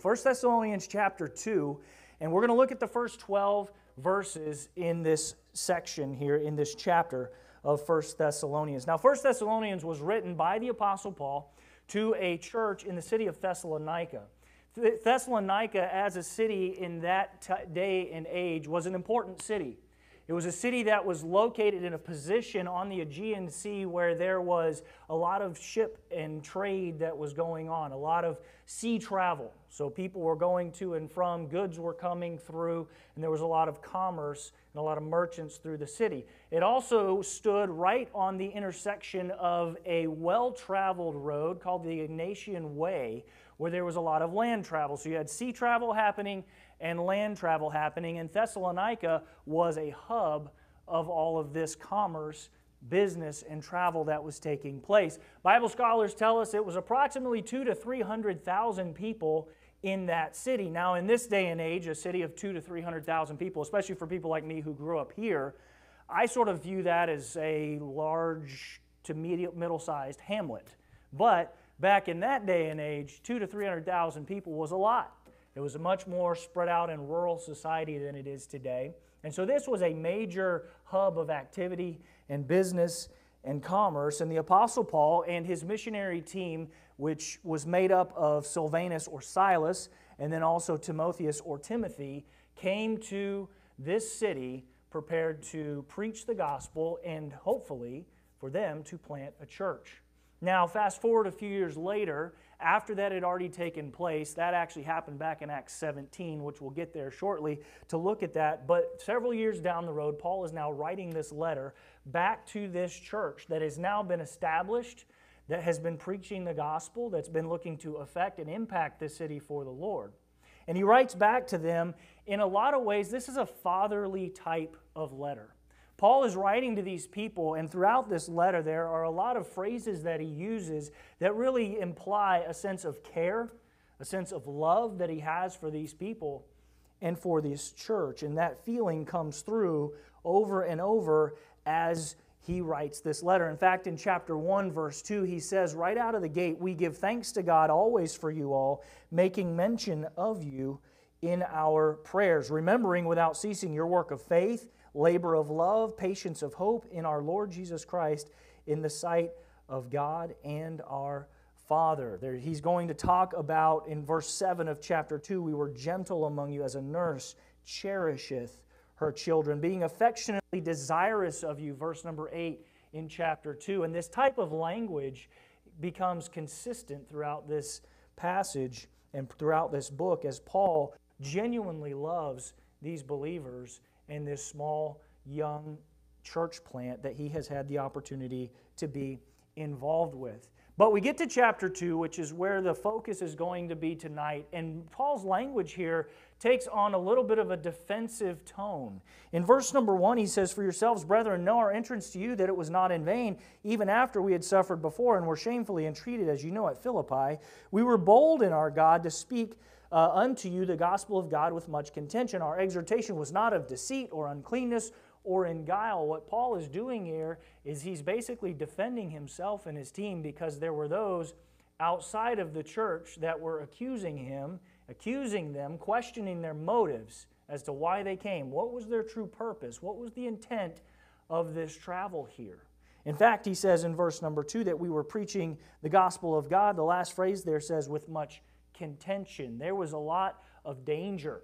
1 Thessalonians chapter 2, and we're going to look at the first 12 verses in this section here, in this chapter of 1 Thessalonians. Now, 1 Thessalonians was written by the Apostle Paul to a church in the city of Thessalonica. Thessalonica, as a city in that t- day and age, was an important city. It was a city that was located in a position on the Aegean Sea where there was a lot of ship and trade that was going on, a lot of sea travel. So people were going to and from, goods were coming through, and there was a lot of commerce and a lot of merchants through the city. It also stood right on the intersection of a well traveled road called the Egnatian Way, where there was a lot of land travel. So you had sea travel happening and land travel happening, and Thessalonica was a hub of all of this commerce, business, and travel that was taking place. Bible scholars tell us it was approximately two to 300,000 people in that city. Now, in this day and age, a city of two to 300,000 people, especially for people like me who grew up here, I sort of view that as a large to middle sized hamlet. But back in that day and age, two to 300,000 people was a lot. It was a much more spread out and rural society than it is today. And so this was a major hub of activity and business and commerce. And the Apostle Paul and his missionary team, which was made up of Silvanus or Silas, and then also Timotheus or Timothy, came to this city prepared to preach the gospel and hopefully for them to plant a church. Now, fast forward a few years later, after that had already taken place, that actually happened back in Acts 17, which we'll get there shortly to look at that. But several years down the road, Paul is now writing this letter back to this church that has now been established, that has been preaching the gospel, that's been looking to affect and impact this city for the Lord. And he writes back to them in a lot of ways, this is a fatherly type of letter. Paul is writing to these people, and throughout this letter, there are a lot of phrases that he uses that really imply a sense of care, a sense of love that he has for these people and for this church. And that feeling comes through over and over as he writes this letter. In fact, in chapter 1, verse 2, he says, right out of the gate, We give thanks to God always for you all, making mention of you in our prayers, remembering without ceasing your work of faith labor of love, patience of hope in our Lord Jesus Christ in the sight of God and our Father. There, he's going to talk about in verse 7 of chapter 2 we were gentle among you as a nurse cherisheth her children, being affectionately desirous of you, verse number 8 in chapter 2. And this type of language becomes consistent throughout this passage and throughout this book as Paul genuinely loves these believers in this small, young church plant that he has had the opportunity to be involved with. But we get to chapter 2, which is where the focus is going to be tonight. And Paul's language here takes on a little bit of a defensive tone. In verse number 1, he says, For yourselves, brethren, know our entrance to you that it was not in vain, even after we had suffered before and were shamefully entreated, as you know, at Philippi. We were bold in our God to speak uh, unto you the gospel of God with much contention. Our exhortation was not of deceit or uncleanness or in guile. What Paul is doing here is he's basically defending himself and his team because there were those outside of the church that were accusing him, accusing them, questioning their motives as to why they came. What was their true purpose? What was the intent of this travel here? In fact, he says in verse number two that we were preaching the gospel of God. The last phrase there says, with much contention. There was a lot of danger.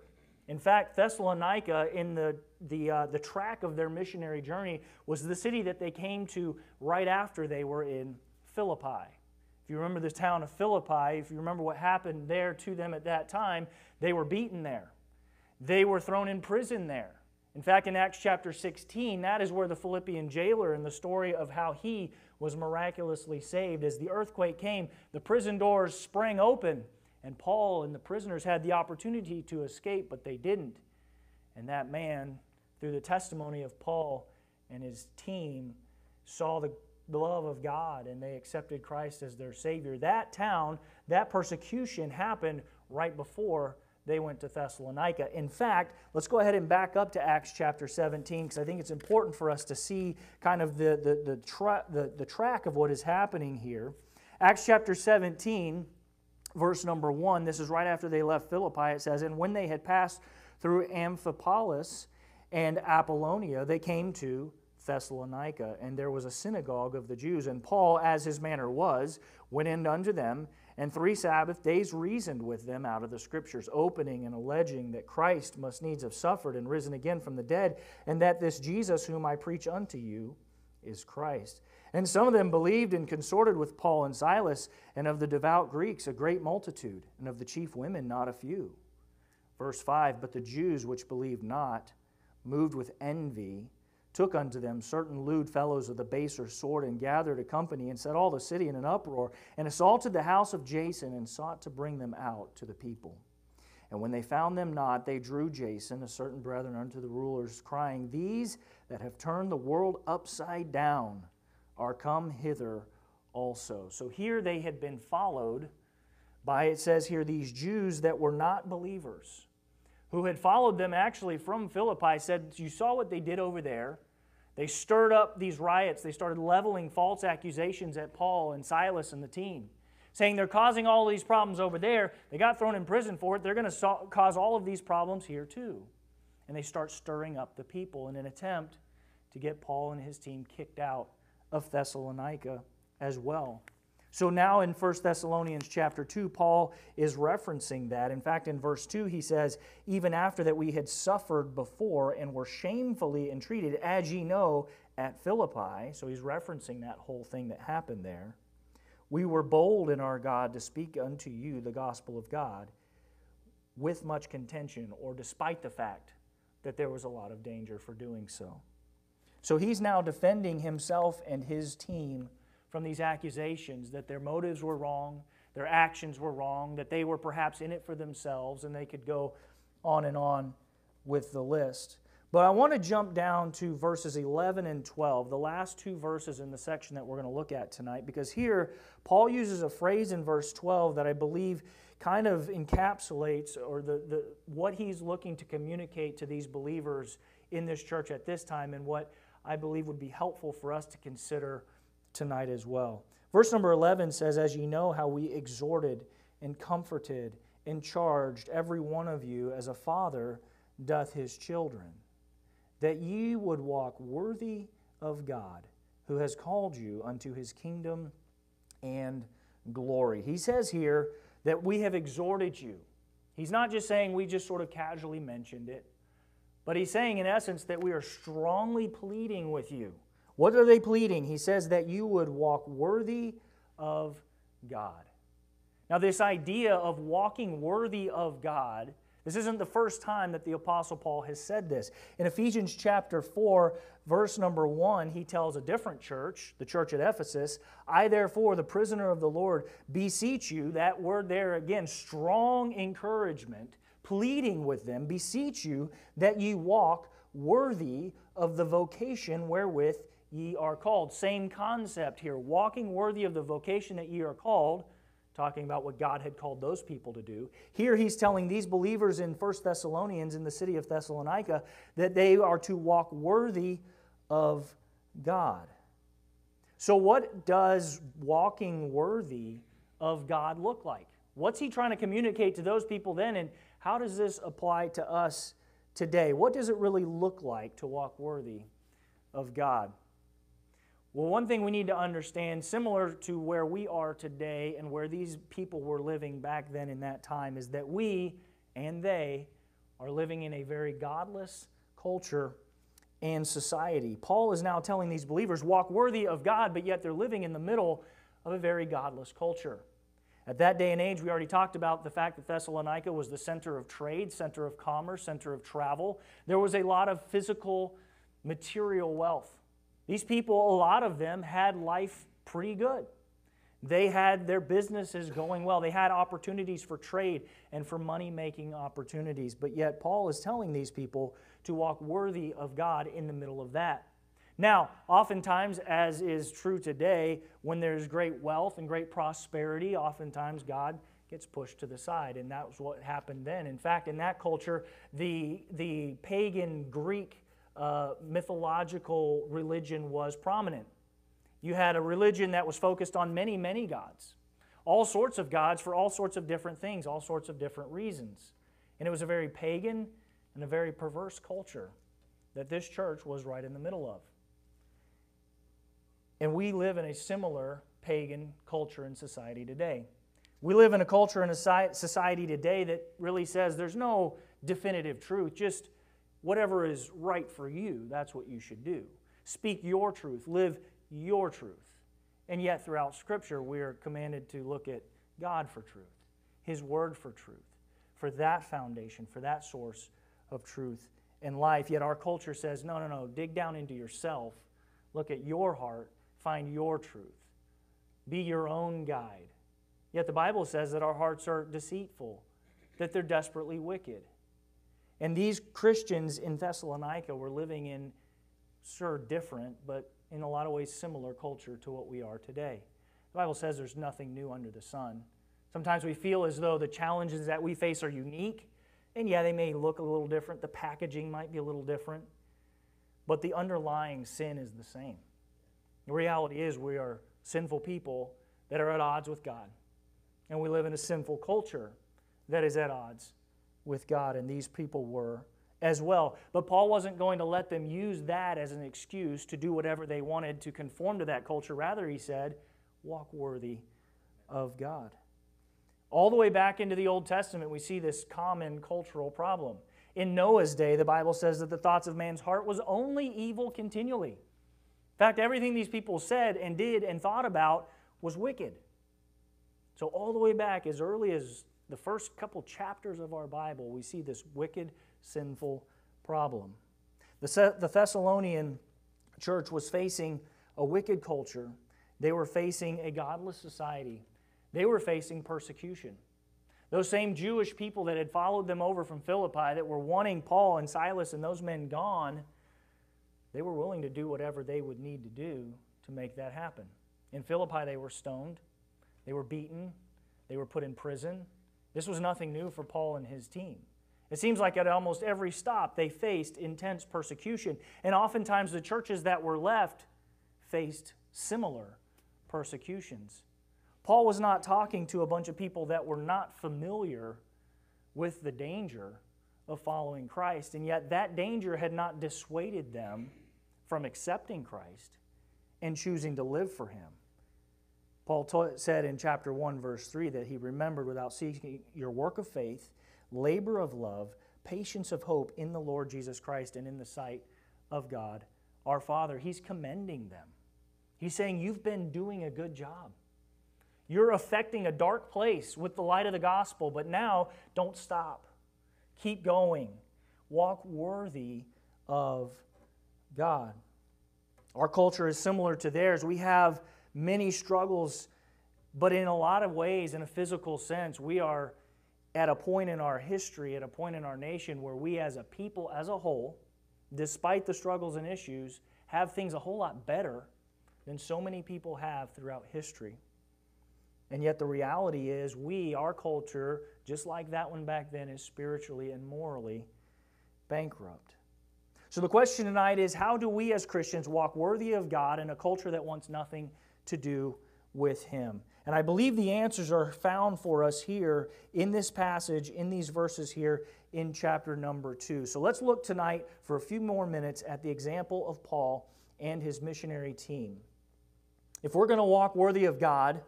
In fact, Thessalonica, in the, the, uh, the track of their missionary journey, was the city that they came to right after they were in Philippi. If you remember the town of Philippi, if you remember what happened there to them at that time, they were beaten there. They were thrown in prison there. In fact, in Acts chapter 16, that is where the Philippian jailer and the story of how he was miraculously saved. As the earthquake came, the prison doors sprang open and Paul and the prisoners had the opportunity to escape, but they didn't. And that man, through the testimony of Paul and his team, saw the love of God and they accepted Christ as their Savior. That town, that persecution happened right before they went to Thessalonica. In fact, let's go ahead and back up to Acts chapter 17 because I think it's important for us to see kind of the, the, the, tra- the, the track of what is happening here. Acts chapter 17 verse number one, this is right after they left Philippi. It says, And when they had passed through Amphipolis and Apollonia, they came to Thessalonica, and there was a synagogue of the Jews. And Paul, as his manner was, went in unto them, and three Sabbath days reasoned with them out of the Scriptures, opening and alleging that Christ must needs have suffered and risen again from the dead, and that this Jesus whom I preach unto you is Christ. And some of them believed and consorted with Paul and Silas, and of the devout Greeks a great multitude, and of the chief women not a few. Verse 5 But the Jews which believed not, moved with envy, took unto them certain lewd fellows of the baser sort, and gathered a company, and set all the city in an uproar, and assaulted the house of Jason, and sought to bring them out to the people. And when they found them not, they drew Jason, a certain brethren, unto the rulers, crying, These that have turned the world upside down are come hither also. So here they had been followed by, it says here, these Jews that were not believers, who had followed them actually from Philippi, said, You saw what they did over there. They stirred up these riots. They started leveling false accusations at Paul and Silas and the team, saying they're causing all these problems over there. They got thrown in prison for it. They're going to so- cause all of these problems here too. And they start stirring up the people in an attempt to get Paul and his team kicked out of Thessalonica as well. So now in 1 Thessalonians chapter 2, Paul is referencing that. In fact, in verse 2, he says, Even after that we had suffered before and were shamefully entreated, as ye know, at Philippi. So he's referencing that whole thing that happened there. We were bold in our God to speak unto you the gospel of God with much contention, or despite the fact that there was a lot of danger for doing so. So he's now defending himself and his team from these accusations that their motives were wrong, their actions were wrong, that they were perhaps in it for themselves, and they could go on and on with the list. But I want to jump down to verses 11 and 12, the last two verses in the section that we're going to look at tonight, because here Paul uses a phrase in verse 12 that I believe kind of encapsulates or the, the, what he's looking to communicate to these believers in this church at this time and what I believe would be helpful for us to consider tonight as well. Verse number 11 says, As ye know how we exhorted and comforted and charged every one of you as a father doth his children, that ye would walk worthy of God, who has called you unto his kingdom and glory. He says here that we have exhorted you. He's not just saying we just sort of casually mentioned it. But he's saying, in essence, that we are strongly pleading with you. What are they pleading? He says that you would walk worthy of God. Now, this idea of walking worthy of God, this isn't the first time that the Apostle Paul has said this. In Ephesians chapter 4, verse number 1, he tells a different church, the church at Ephesus, I therefore, the prisoner of the Lord, beseech you, that word there again, strong encouragement pleading with them, beseech you that ye walk worthy of the vocation wherewith ye are called. Same concept here. Walking worthy of the vocation that ye are called, talking about what God had called those people to do. Here he's telling these believers in 1 Thessalonians in the city of Thessalonica that they are to walk worthy of God. So, what does walking worthy of God look like? What's he trying to communicate to those people then? And how does this apply to us today? What does it really look like to walk worthy of God? Well, one thing we need to understand, similar to where we are today and where these people were living back then in that time, is that we and they are living in a very godless culture and society. Paul is now telling these believers, walk worthy of God, but yet they're living in the middle of a very godless culture. At that day and age, we already talked about the fact that Thessalonica was the center of trade, center of commerce, center of travel. There was a lot of physical, material wealth. These people, a lot of them, had life pretty good. They had their businesses going well. They had opportunities for trade and for money making opportunities. But yet, Paul is telling these people to walk worthy of God in the middle of that. Now, oftentimes, as is true today, when there's great wealth and great prosperity, oftentimes God gets pushed to the side. And that was what happened then. In fact, in that culture, the, the pagan Greek uh, mythological religion was prominent. You had a religion that was focused on many, many gods. all sorts of gods for all sorts of different things, all sorts of different reasons. And it was a very pagan and a very perverse culture that this church was right in the middle of. And we live in a similar pagan culture and society today. We live in a culture and a society today that really says there's no definitive truth, just whatever is right for you, that's what you should do. Speak your truth, live your truth. And yet, throughout Scripture, we are commanded to look at God for truth, His Word for truth, for that foundation, for that source of truth and life. Yet, our culture says, no, no, no, dig down into yourself, look at your heart, find your truth, be your own guide. Yet, the Bible says that our hearts are deceitful, that they're desperately wicked. And these Christians in Thessalonica were living in, sure, different, but in a lot of ways similar culture to what we are today. The Bible says there's nothing new under the sun. Sometimes we feel as though the challenges that we face are unique, and yeah, they may look a little different. The packaging might be a little different, but the underlying sin is the same. The reality is, we are sinful people that are at odds with God, and we live in a sinful culture that is at odds with God, and these people were as well. But Paul wasn't going to let them use that as an excuse to do whatever they wanted to conform to that culture. Rather, he said, walk worthy of God. All the way back into the Old Testament, we see this common cultural problem. In Noah's day, the Bible says that the thoughts of man's heart was only evil continually. In fact, everything these people said and did and thought about was wicked. So, all the way back, as early as the first couple chapters of our Bible, we see this wicked, sinful problem. The, the Thessalonian church was facing a wicked culture, they were facing a godless society, they were facing persecution. Those same Jewish people that had followed them over from Philippi, that were wanting Paul and Silas and those men gone, they were willing to do whatever they would need to do to make that happen. In Philippi, they were stoned, they were beaten, they were put in prison, this was nothing new for Paul and his team. It seems like at almost every stop they faced intense persecution, and oftentimes the churches that were left faced similar persecutions. Paul was not talking to a bunch of people that were not familiar with the danger of following Christ, and yet that danger had not dissuaded them from accepting Christ and choosing to live for Him. Paul said in chapter 1, verse 3, that he remembered without ceasing your work of faith, labor of love, patience of hope in the Lord Jesus Christ and in the sight of God our Father. He's commending them. He's saying, You've been doing a good job. You're affecting a dark place with the light of the gospel, but now don't stop. Keep going. Walk worthy of God. Our culture is similar to theirs. We have many struggles, but in a lot of ways, in a physical sense, we are at a point in our history, at a point in our nation where we as a people as a whole, despite the struggles and issues, have things a whole lot better than so many people have throughout history. And yet, the reality is, we, our culture, just like that one back then, is spiritually and morally bankrupt. So, the question tonight is how do we as Christians walk worthy of God in a culture that wants nothing to do with him? And I believe the answers are found for us here in this passage, in these verses here in chapter number two. So let's look tonight for a few more minutes at the example of Paul and his missionary team. If we're going to walk worthy of God,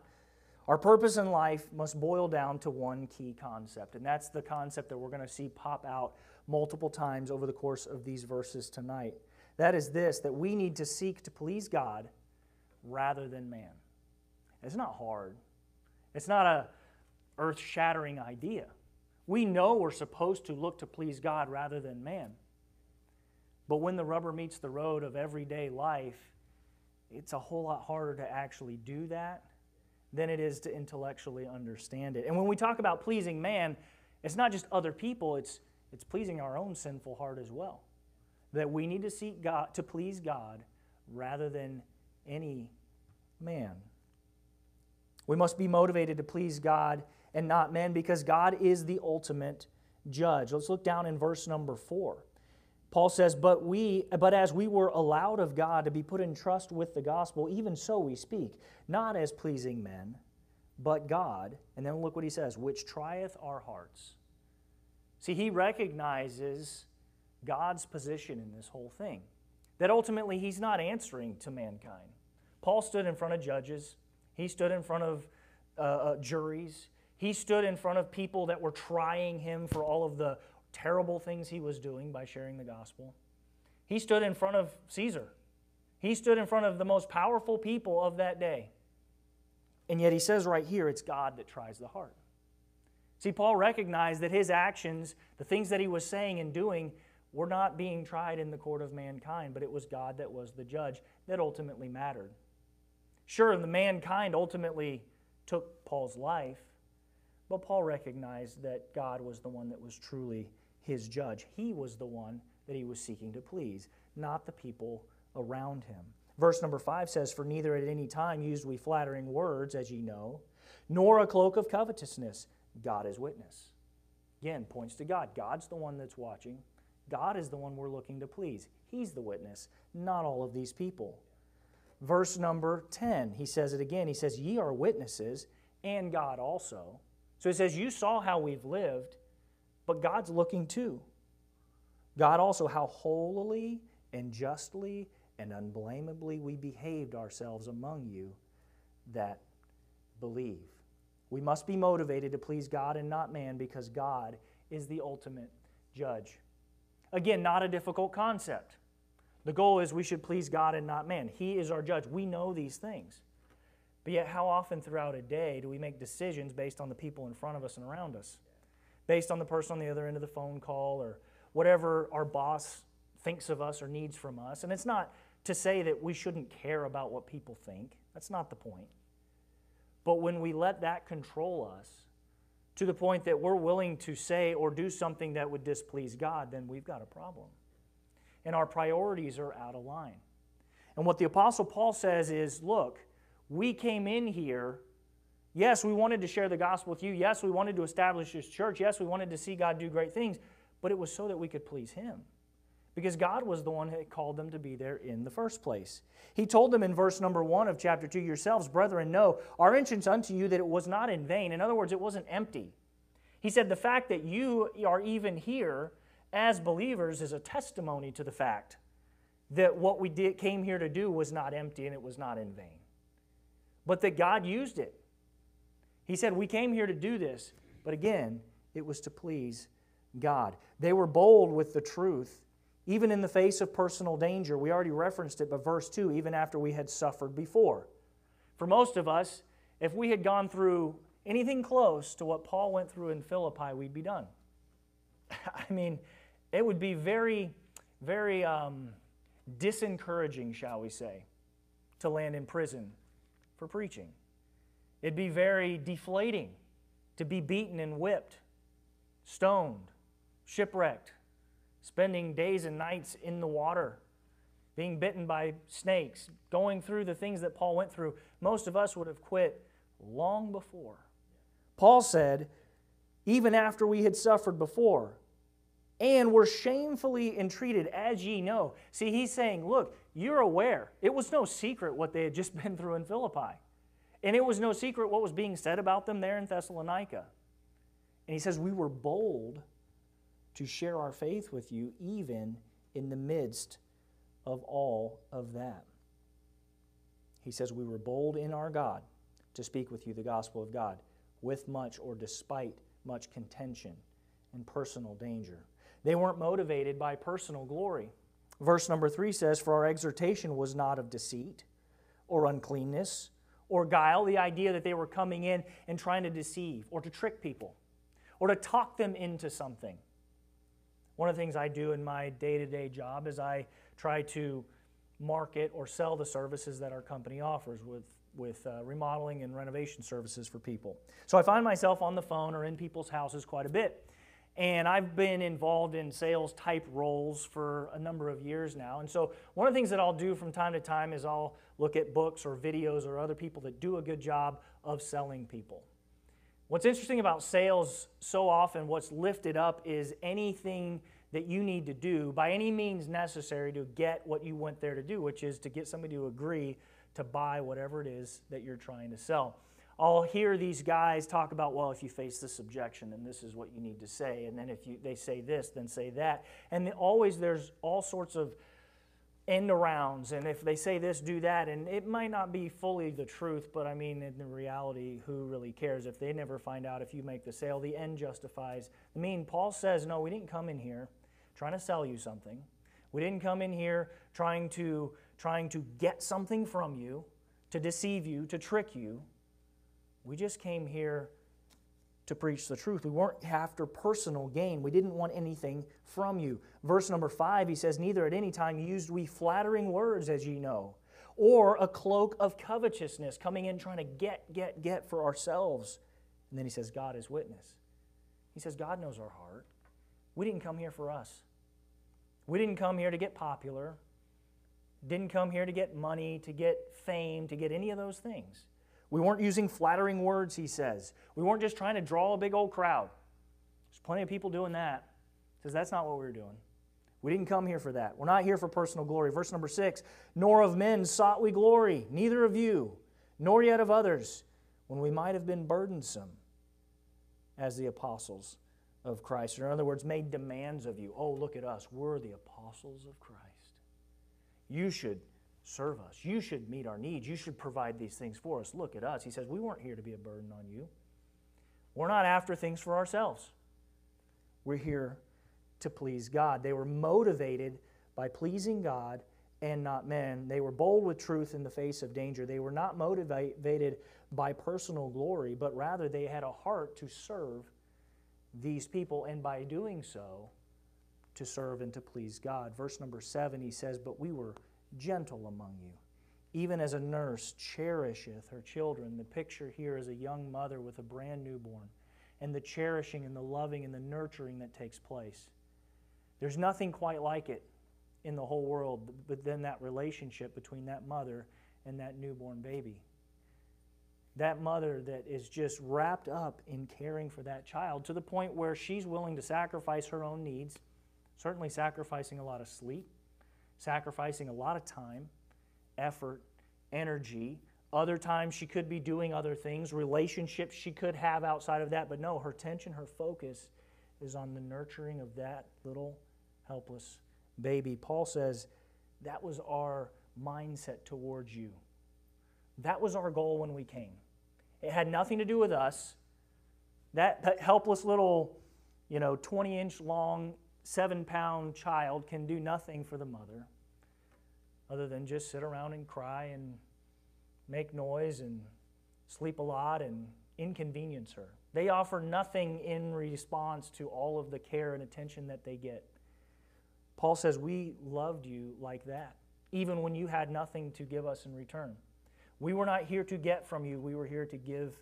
our purpose in life must boil down to one key concept, and that's the concept that we're going to see pop out multiple times over the course of these verses tonight. That is this that we need to seek to please God rather than man. It's not hard. It's not a earth-shattering idea. We know we're supposed to look to please God rather than man. But when the rubber meets the road of everyday life, it's a whole lot harder to actually do that than it is to intellectually understand it. And when we talk about pleasing man, it's not just other people, it's, it's pleasing our own sinful heart as well. That we need to seek God to please God rather than any man. We must be motivated to please God and not men because God is the ultimate judge. Let's look down in verse number 4. Paul says, "But we but as we were allowed of God to be put in trust with the gospel, even so we speak, not as pleasing men, but God, and then look what he says, which trieth our hearts. See, he recognizes God's position in this whole thing, that ultimately he's not answering to mankind. Paul stood in front of judges, he stood in front of uh, uh, juries, he stood in front of people that were trying him for all of the terrible things he was doing by sharing the gospel. He stood in front of Caesar. He stood in front of the most powerful people of that day. And yet he says right here, it's God that tries the heart. See, Paul recognized that his actions, the things that he was saying and doing, were not being tried in the court of mankind, but it was God that was the judge that ultimately mattered. Sure, the mankind ultimately took Paul's life, but Paul recognized that God was the one that was truly his judge. He was the one that he was seeking to please, not the people around him. Verse number five says, For neither at any time used we flattering words, as ye know, nor a cloak of covetousness. God is witness. Again, points to God. God's the one that's watching. God is the one we're looking to please. He's the witness, not all of these people. Verse number 10, he says it again. He says, Ye are witnesses, and God also. So he says, You saw how we've lived, but God's looking too. God also, how holily and justly and unblameably we behaved ourselves among you that believe. We must be motivated to please God and not man because God is the ultimate judge. Again, not a difficult concept. The goal is we should please God and not man. He is our judge. We know these things. But yet, how often throughout a day do we make decisions based on the people in front of us and around us? Based on the person on the other end of the phone call or whatever our boss thinks of us or needs from us. And it's not to say that we shouldn't care about what people think. That's not the point. But when we let that control us to the point that we're willing to say or do something that would displease God, then we've got a problem. And our priorities are out of line. And what the Apostle Paul says is look, we came in here. Yes, we wanted to share the gospel with you. Yes, we wanted to establish this church. Yes, we wanted to see God do great things. But it was so that we could please Him because God was the one that called them to be there in the first place. He told them in verse number one of chapter 2 Yourselves, brethren, know our entrance unto you that it was not in vain. In other words, it wasn't empty. He said, The fact that you are even here as believers is a testimony to the fact that what we did, came here to do was not empty and it was not in vain, but that God used it. He said, We came here to do this, but again, it was to please God. They were bold with the truth even in the face of personal danger. We already referenced it, but verse 2 even after we had suffered before. For most of us, if we had gone through anything close to what Paul went through in Philippi, we'd be done. I mean, it would be very, very um, disencouraging, shall we say, to land in prison for preaching. It'd be very deflating to be beaten and whipped, stoned, shipwrecked, spending days and nights in the water, being bitten by snakes, going through the things that Paul went through, most of us would have quit long before. Paul said, even after we had suffered before, and were shamefully entreated, as ye know. See, he's saying, look, you're aware. It was no secret what they had just been through in Philippi. And it was no secret what was being said about them there in Thessalonica. And he says, We were bold to share our faith with you, even in the midst of all of that. He says, We were bold in our God to speak with you the gospel of God with much or despite much contention and personal danger. They weren't motivated by personal glory. Verse number three says, For our exhortation was not of deceit or uncleanness or guile, the idea that they were coming in and trying to deceive or to trick people or to talk them into something. One of the things I do in my day to day job is I try to market or sell the services that our company offers with, with uh, remodeling and renovation services for people. So I find myself on the phone or in people's houses quite a bit. And I've been involved in sales type roles for a number of years now. And so, one of the things that I'll do from time to time is I'll look at books or videos or other people that do a good job of selling people. What's interesting about sales so often, what's lifted up is anything that you need to do by any means necessary to get what you went there to do, which is to get somebody to agree to buy whatever it is that you're trying to sell. I'll hear these guys talk about, well, if you face this objection, then this is what you need to say. And then if you, they say this, then say that. And always there's all sorts of end arounds. And if they say this, do that. And it might not be fully the truth, but I mean, in reality, who really cares? If they never find out if you make the sale, the end justifies the mean. Paul says, no, we didn't come in here trying to sell you something. We didn't come in here trying to, trying to get something from you, to deceive you, to trick you. We just came here to preach the truth. We weren't after personal gain. We didn't want anything from you. Verse number five, he says, Neither at any time used we flattering words, as ye know, or a cloak of covetousness, coming in trying to get, get, get for ourselves. And then he says, God is witness. He says, God knows our heart. We didn't come here for us. We didn't come here to get popular. Didn't come here to get money, to get fame, to get any of those things. We weren't using flattering words, he says. We weren't just trying to draw a big old crowd. There's plenty of people doing that. He says that's not what we were doing. We didn't come here for that. We're not here for personal glory. Verse number six Nor of men sought we glory, neither of you, nor yet of others, when we might have been burdensome as the apostles of Christ. Or in other words, made demands of you. Oh, look at us. We're the apostles of Christ. You should serve us. You should meet our needs. You should provide these things for us. Look at us. He says, We weren't here to be a burden on you. We're not after things for ourselves. We're here to please God. They were motivated by pleasing God and not men. They were bold with truth in the face of danger. They were not motivated by personal glory, but rather they had a heart to serve these people, and by doing so, to serve and to please God. Verse number seven, he says, But we were gentle among you, even as a nurse cherisheth her children. The picture here is a young mother with a brand newborn, and the cherishing and the loving and the nurturing that takes place. There's nothing quite like it in the whole world, but then that relationship between that mother and that newborn baby. That mother that is just wrapped up in caring for that child to the point where she's willing to sacrifice her own needs, certainly sacrificing a lot of sleep, sacrificing a lot of time, effort, energy. Other times she could be doing other things, relationships she could have outside of that, but no, her attention, her focus is on the nurturing of that little helpless baby. Paul says that was our mindset towards you. That was our goal when we came. It had nothing to do with us. That, that helpless little, you know, 20 inch long, seven pound child can do nothing for the mother other than just sit around and cry and make noise and sleep a lot and inconvenience her. They offer nothing in response to all of the care and attention that they get. Paul says, We loved you like that, even when you had nothing to give us in return. We were not here to get from you, we were here to give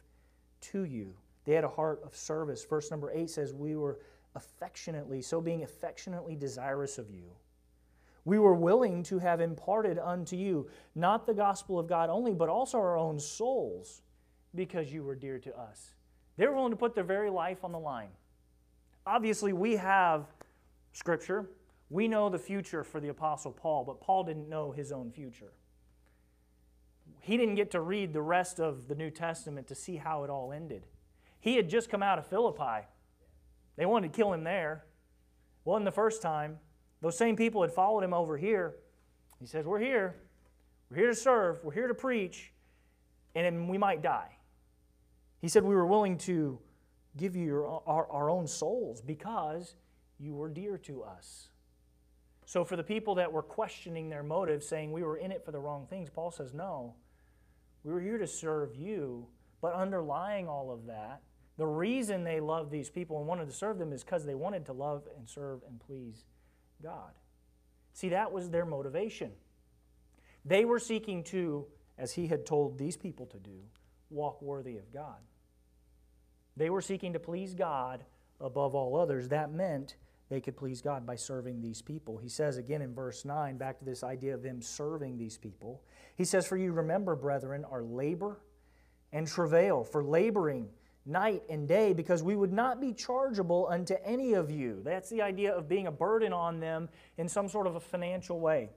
to you. They had a heart of service. Verse number 8 says, We were affectionately, so being affectionately desirous of you. We were willing to have imparted unto you not the gospel of God only, but also our own souls, because you were dear to us. They were willing to put their very life on the line. Obviously, we have Scripture. We know the future for the Apostle Paul, but Paul didn't know his own future. He didn't get to read the rest of the New Testament to see how it all ended. He had just come out of Philippi. They wanted to kill him there. Wasn't the first time. Those same people had followed him over here. He says, We're here. We're here to serve. We're here to preach. And we might die. He said, We were willing to give you your, our, our own souls because you were dear to us. So, for the people that were questioning their motives, saying we were in it for the wrong things, Paul says, No, we were here to serve you. But underlying all of that, the reason they loved these people and wanted to serve them is because they wanted to love and serve and please God. See, that was their motivation. They were seeking to, as he had told these people to do, walk worthy of God. They were seeking to please God above all others. That meant they could please God by serving these people. He says again in verse 9, back to this idea of them serving these people, he says, For you remember, brethren, our labor and travail, for laboring night and day, because we would not be chargeable unto any of you. That's the idea of being a burden on them in some sort of a financial way.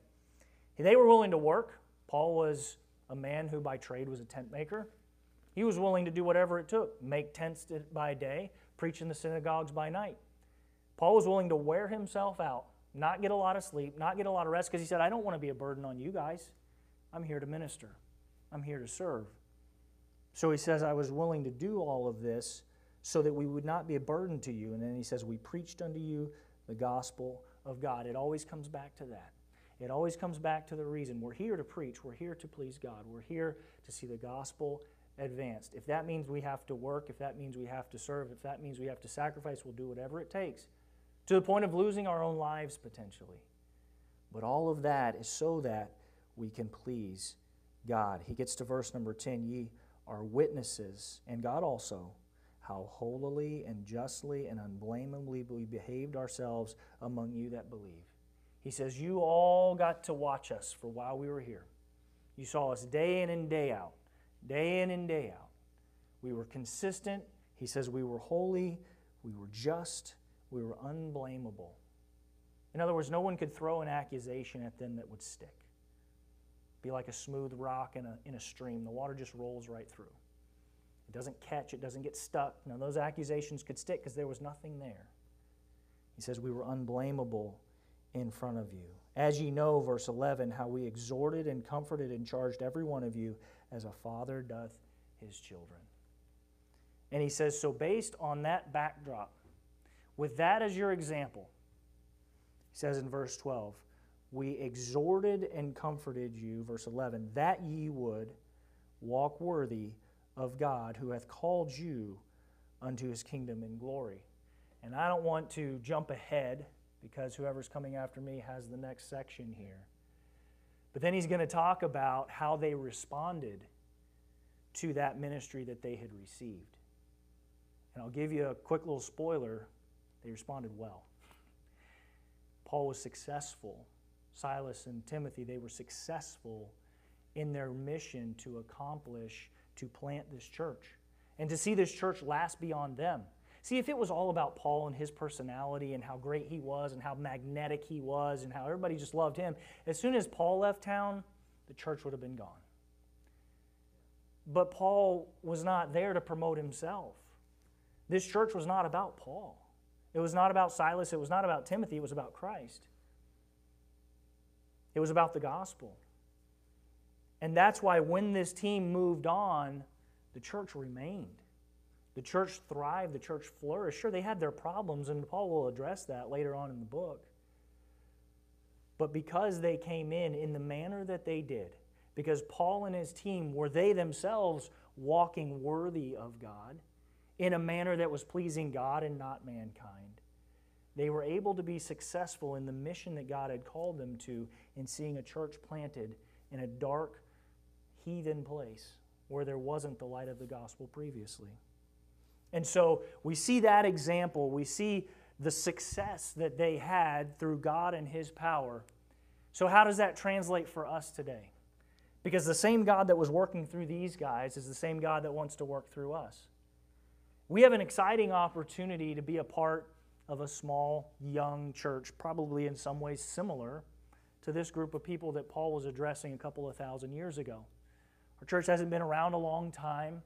They were willing to work. Paul was a man who by trade was a tent maker. He was willing to do whatever it took make tents by day, preach in the synagogues by night. Paul was willing to wear himself out, not get a lot of sleep, not get a lot of rest, because he said, I don't want to be a burden on you guys. I'm here to minister, I'm here to serve. So he says, I was willing to do all of this so that we would not be a burden to you. And then he says, We preached unto you the gospel of God. It always comes back to that. It always comes back to the reason we're here to preach, we're here to please God, we're here to see the gospel advanced. If that means we have to work, if that means we have to serve, if that means we have to sacrifice, we'll do whatever it takes to the point of losing our own lives potentially. But all of that is so that we can please God. He gets to verse number 10 Ye are witnesses, and God also, how holily and justly and unblameably we behaved ourselves among you that believe. He says, You all got to watch us for while we were here. You saw us day in and day out, day in and day out. We were consistent. He says we were holy, we were just, we were unblameable. In other words, no one could throw an accusation at them that would stick. Be like a smooth rock in a, in a stream. The water just rolls right through. It doesn't catch, it doesn't get stuck. Now, those accusations could stick because there was nothing there. He says, We were unblameable in front of you. As ye know, verse 11, how we exhorted and comforted and charged every one of you as a father doth his children. And he says, So, based on that backdrop, with that as your example, he says in verse 12, we exhorted and comforted you, verse 11, that ye would walk worthy of God who hath called you unto his kingdom and glory. And I don't want to jump ahead because whoever's coming after me has the next section here. But then he's going to talk about how they responded to that ministry that they had received. And I'll give you a quick little spoiler they responded well. Paul was successful Silas and Timothy, they were successful in their mission to accomplish, to plant this church, and to see this church last beyond them. See, if it was all about Paul and his personality and how great he was and how magnetic he was and how everybody just loved him, as soon as Paul left town, the church would have been gone. But Paul was not there to promote himself. This church was not about Paul. It was not about Silas. It was not about Timothy. It was about Christ. It was about the gospel. And that's why when this team moved on, the church remained. The church thrived, the church flourished. Sure, they had their problems, and Paul will address that later on in the book. But because they came in in the manner that they did, because Paul and his team were they themselves walking worthy of God in a manner that was pleasing God and not mankind, they were able to be successful in the mission that God had called them to in seeing a church planted in a dark, heathen place where there wasn't the light of the gospel previously. And so we see that example. We see the success that they had through God and His power. So, how does that translate for us today? Because the same God that was working through these guys is the same God that wants to work through us. We have an exciting opportunity to be a part of a small, young church, probably in some ways similar to this group of people that Paul was addressing a couple of thousand years ago. Our church hasn't been around a long time,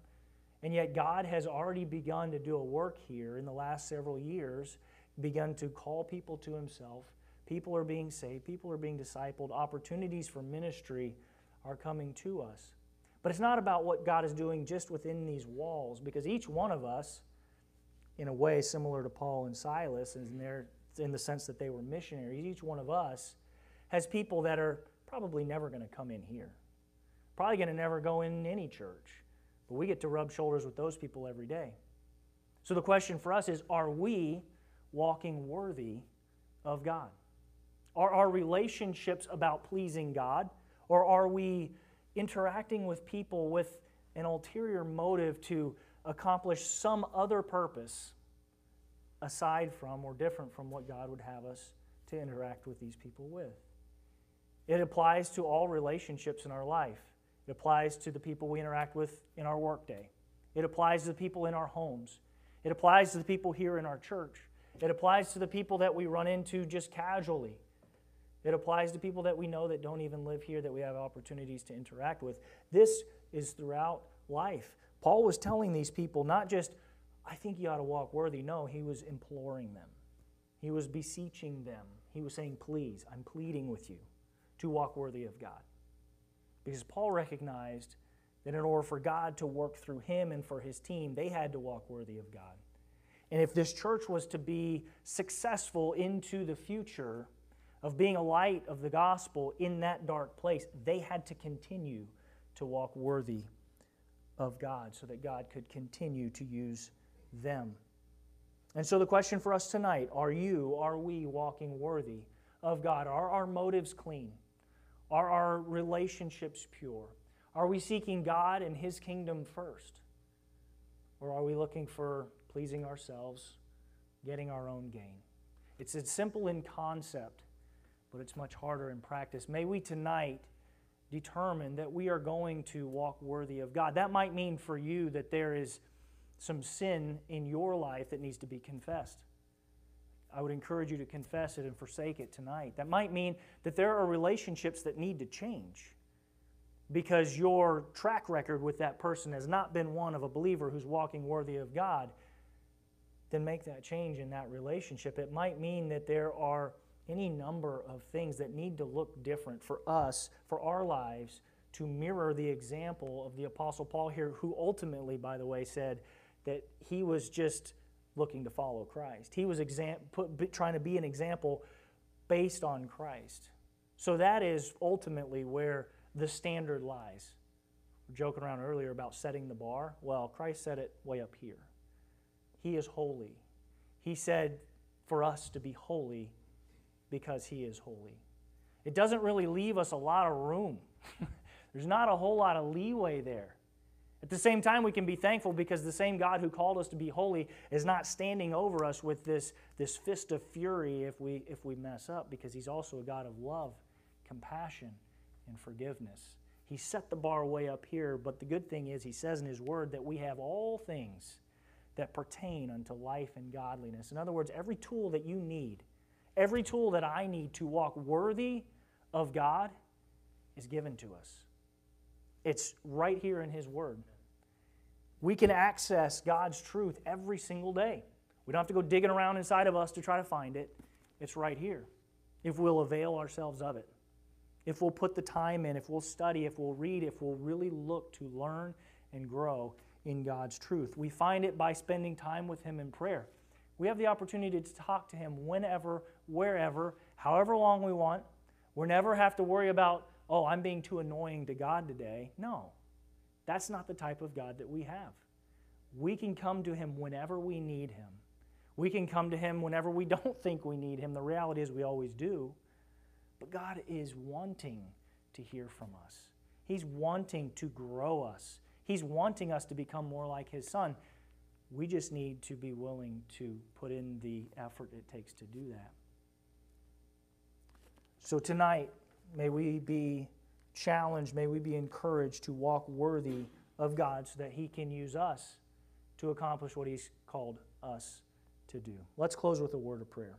and yet God has already begun to do a work here in the last several years, begun to call people to Himself. People are being saved, people are being discipled, opportunities for ministry are coming to us. But it's not about what God is doing just within these walls, because each one of us in a way similar to Paul and Silas, in, their, in the sense that they were missionaries. Each one of us has people that are probably never going to come in here, probably going to never go in any church. But we get to rub shoulders with those people every day. So the question for us is are we walking worthy of God? Are our relationships about pleasing God? Or are we interacting with people with an ulterior motive to accomplish some other purpose aside from or different from what God would have us to interact with these people with. It applies to all relationships in our life. It applies to the people we interact with in our workday. It applies to the people in our homes. It applies to the people here in our church. It applies to the people that we run into just casually. It applies to people that we know that don't even live here that we have opportunities to interact with. This is throughout life. Paul was telling these people not just, I think you ought to walk worthy. No, he was imploring them, he was beseeching them. He was saying, Please, I'm pleading with you to walk worthy of God. Because Paul recognized that in order for God to work through him and for his team, they had to walk worthy of God. And if this church was to be successful into the future of being a light of the gospel in that dark place, they had to continue to walk worthy of God so that God could continue to use them. And so, the question for us tonight are you, are we walking worthy of God? Are our motives clean? Are our relationships pure? Are we seeking God and His kingdom first? Or are we looking for pleasing ourselves, getting our own gain? It's simple in concept, but it's much harder in practice. May we tonight determine that we are going to walk worthy of God. That might mean for you that there is some sin in your life that needs to be confessed. I would encourage you to confess it and forsake it tonight. That might mean that there are relationships that need to change because your track record with that person has not been one of a believer who's walking worthy of God. Then make that change in that relationship. It might mean that there are any number of things that need to look different for us, for our lives, to mirror the example of the Apostle Paul here, who ultimately, by the way, said that he was just looking to follow Christ. He was exam- put, trying to be an example based on Christ. So that is ultimately where the standard lies. We are joking around earlier about setting the bar. Well, Christ set it way up here. He is holy. He said for us to be holy because He is holy. It doesn't really leave us a lot of room. There's not a whole lot of leeway there. At the same time, we can be thankful because the same God who called us to be holy is not standing over us with this, this fist of fury if we, if we mess up, because He's also a God of love, compassion, and forgiveness. He set the bar way up here, but the good thing is, He says in His Word that we have all things that pertain unto life and godliness. In other words, every tool that you need Every tool that I need to walk worthy of God is given to us. It's right here in His Word. We can access God's truth every single day. We don't have to go digging around inside of us to try to find it. It's right here. If we'll avail ourselves of it, if we'll put the time in, if we'll study, if we'll read, if we'll really look to learn and grow in God's truth. We find it by spending time with Him in prayer. We have the opportunity to talk to Him whenever, wherever, however long we want. We never have to worry about, oh, I'm being too annoying to God today. No, that's not the type of God that we have. We can come to Him whenever we need Him. We can come to Him whenever we don't think we need Him. The reality is we always do. But God is wanting to hear from us, He's wanting to grow us, He's wanting us to become more like His Son. We just need to be willing to put in the effort it takes to do that. So tonight, may we be challenged, may we be encouraged to walk worthy of God so that He can use us to accomplish what He's called us to do. Let's close with a word of prayer.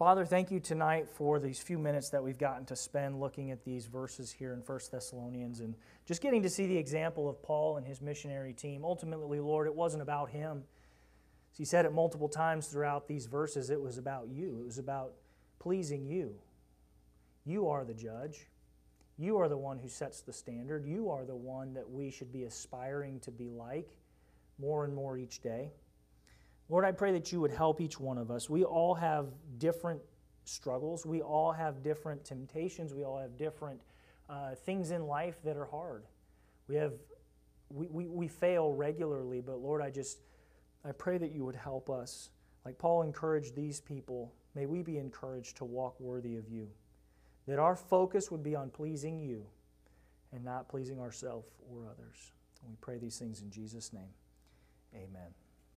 Father, thank you tonight for these few minutes that we've gotten to spend looking at these verses here in 1 Thessalonians and just getting to see the example of Paul and his missionary team. Ultimately, Lord, it wasn't about him. As he said it multiple times throughout these verses, it was about you. It was about pleasing you. You are the judge. You are the one who sets the standard. You are the one that we should be aspiring to be like more and more each day. Lord, I pray that you would help each one of us. We all have different struggles, we all have different temptations, we all have different uh, things in life that are hard. We have we, we, we fail regularly, but Lord, I just I pray that you would help us. Like Paul encouraged these people, may we be encouraged to walk worthy of you. That our focus would be on pleasing you and not pleasing ourselves or others. And we pray these things in Jesus' name. Amen.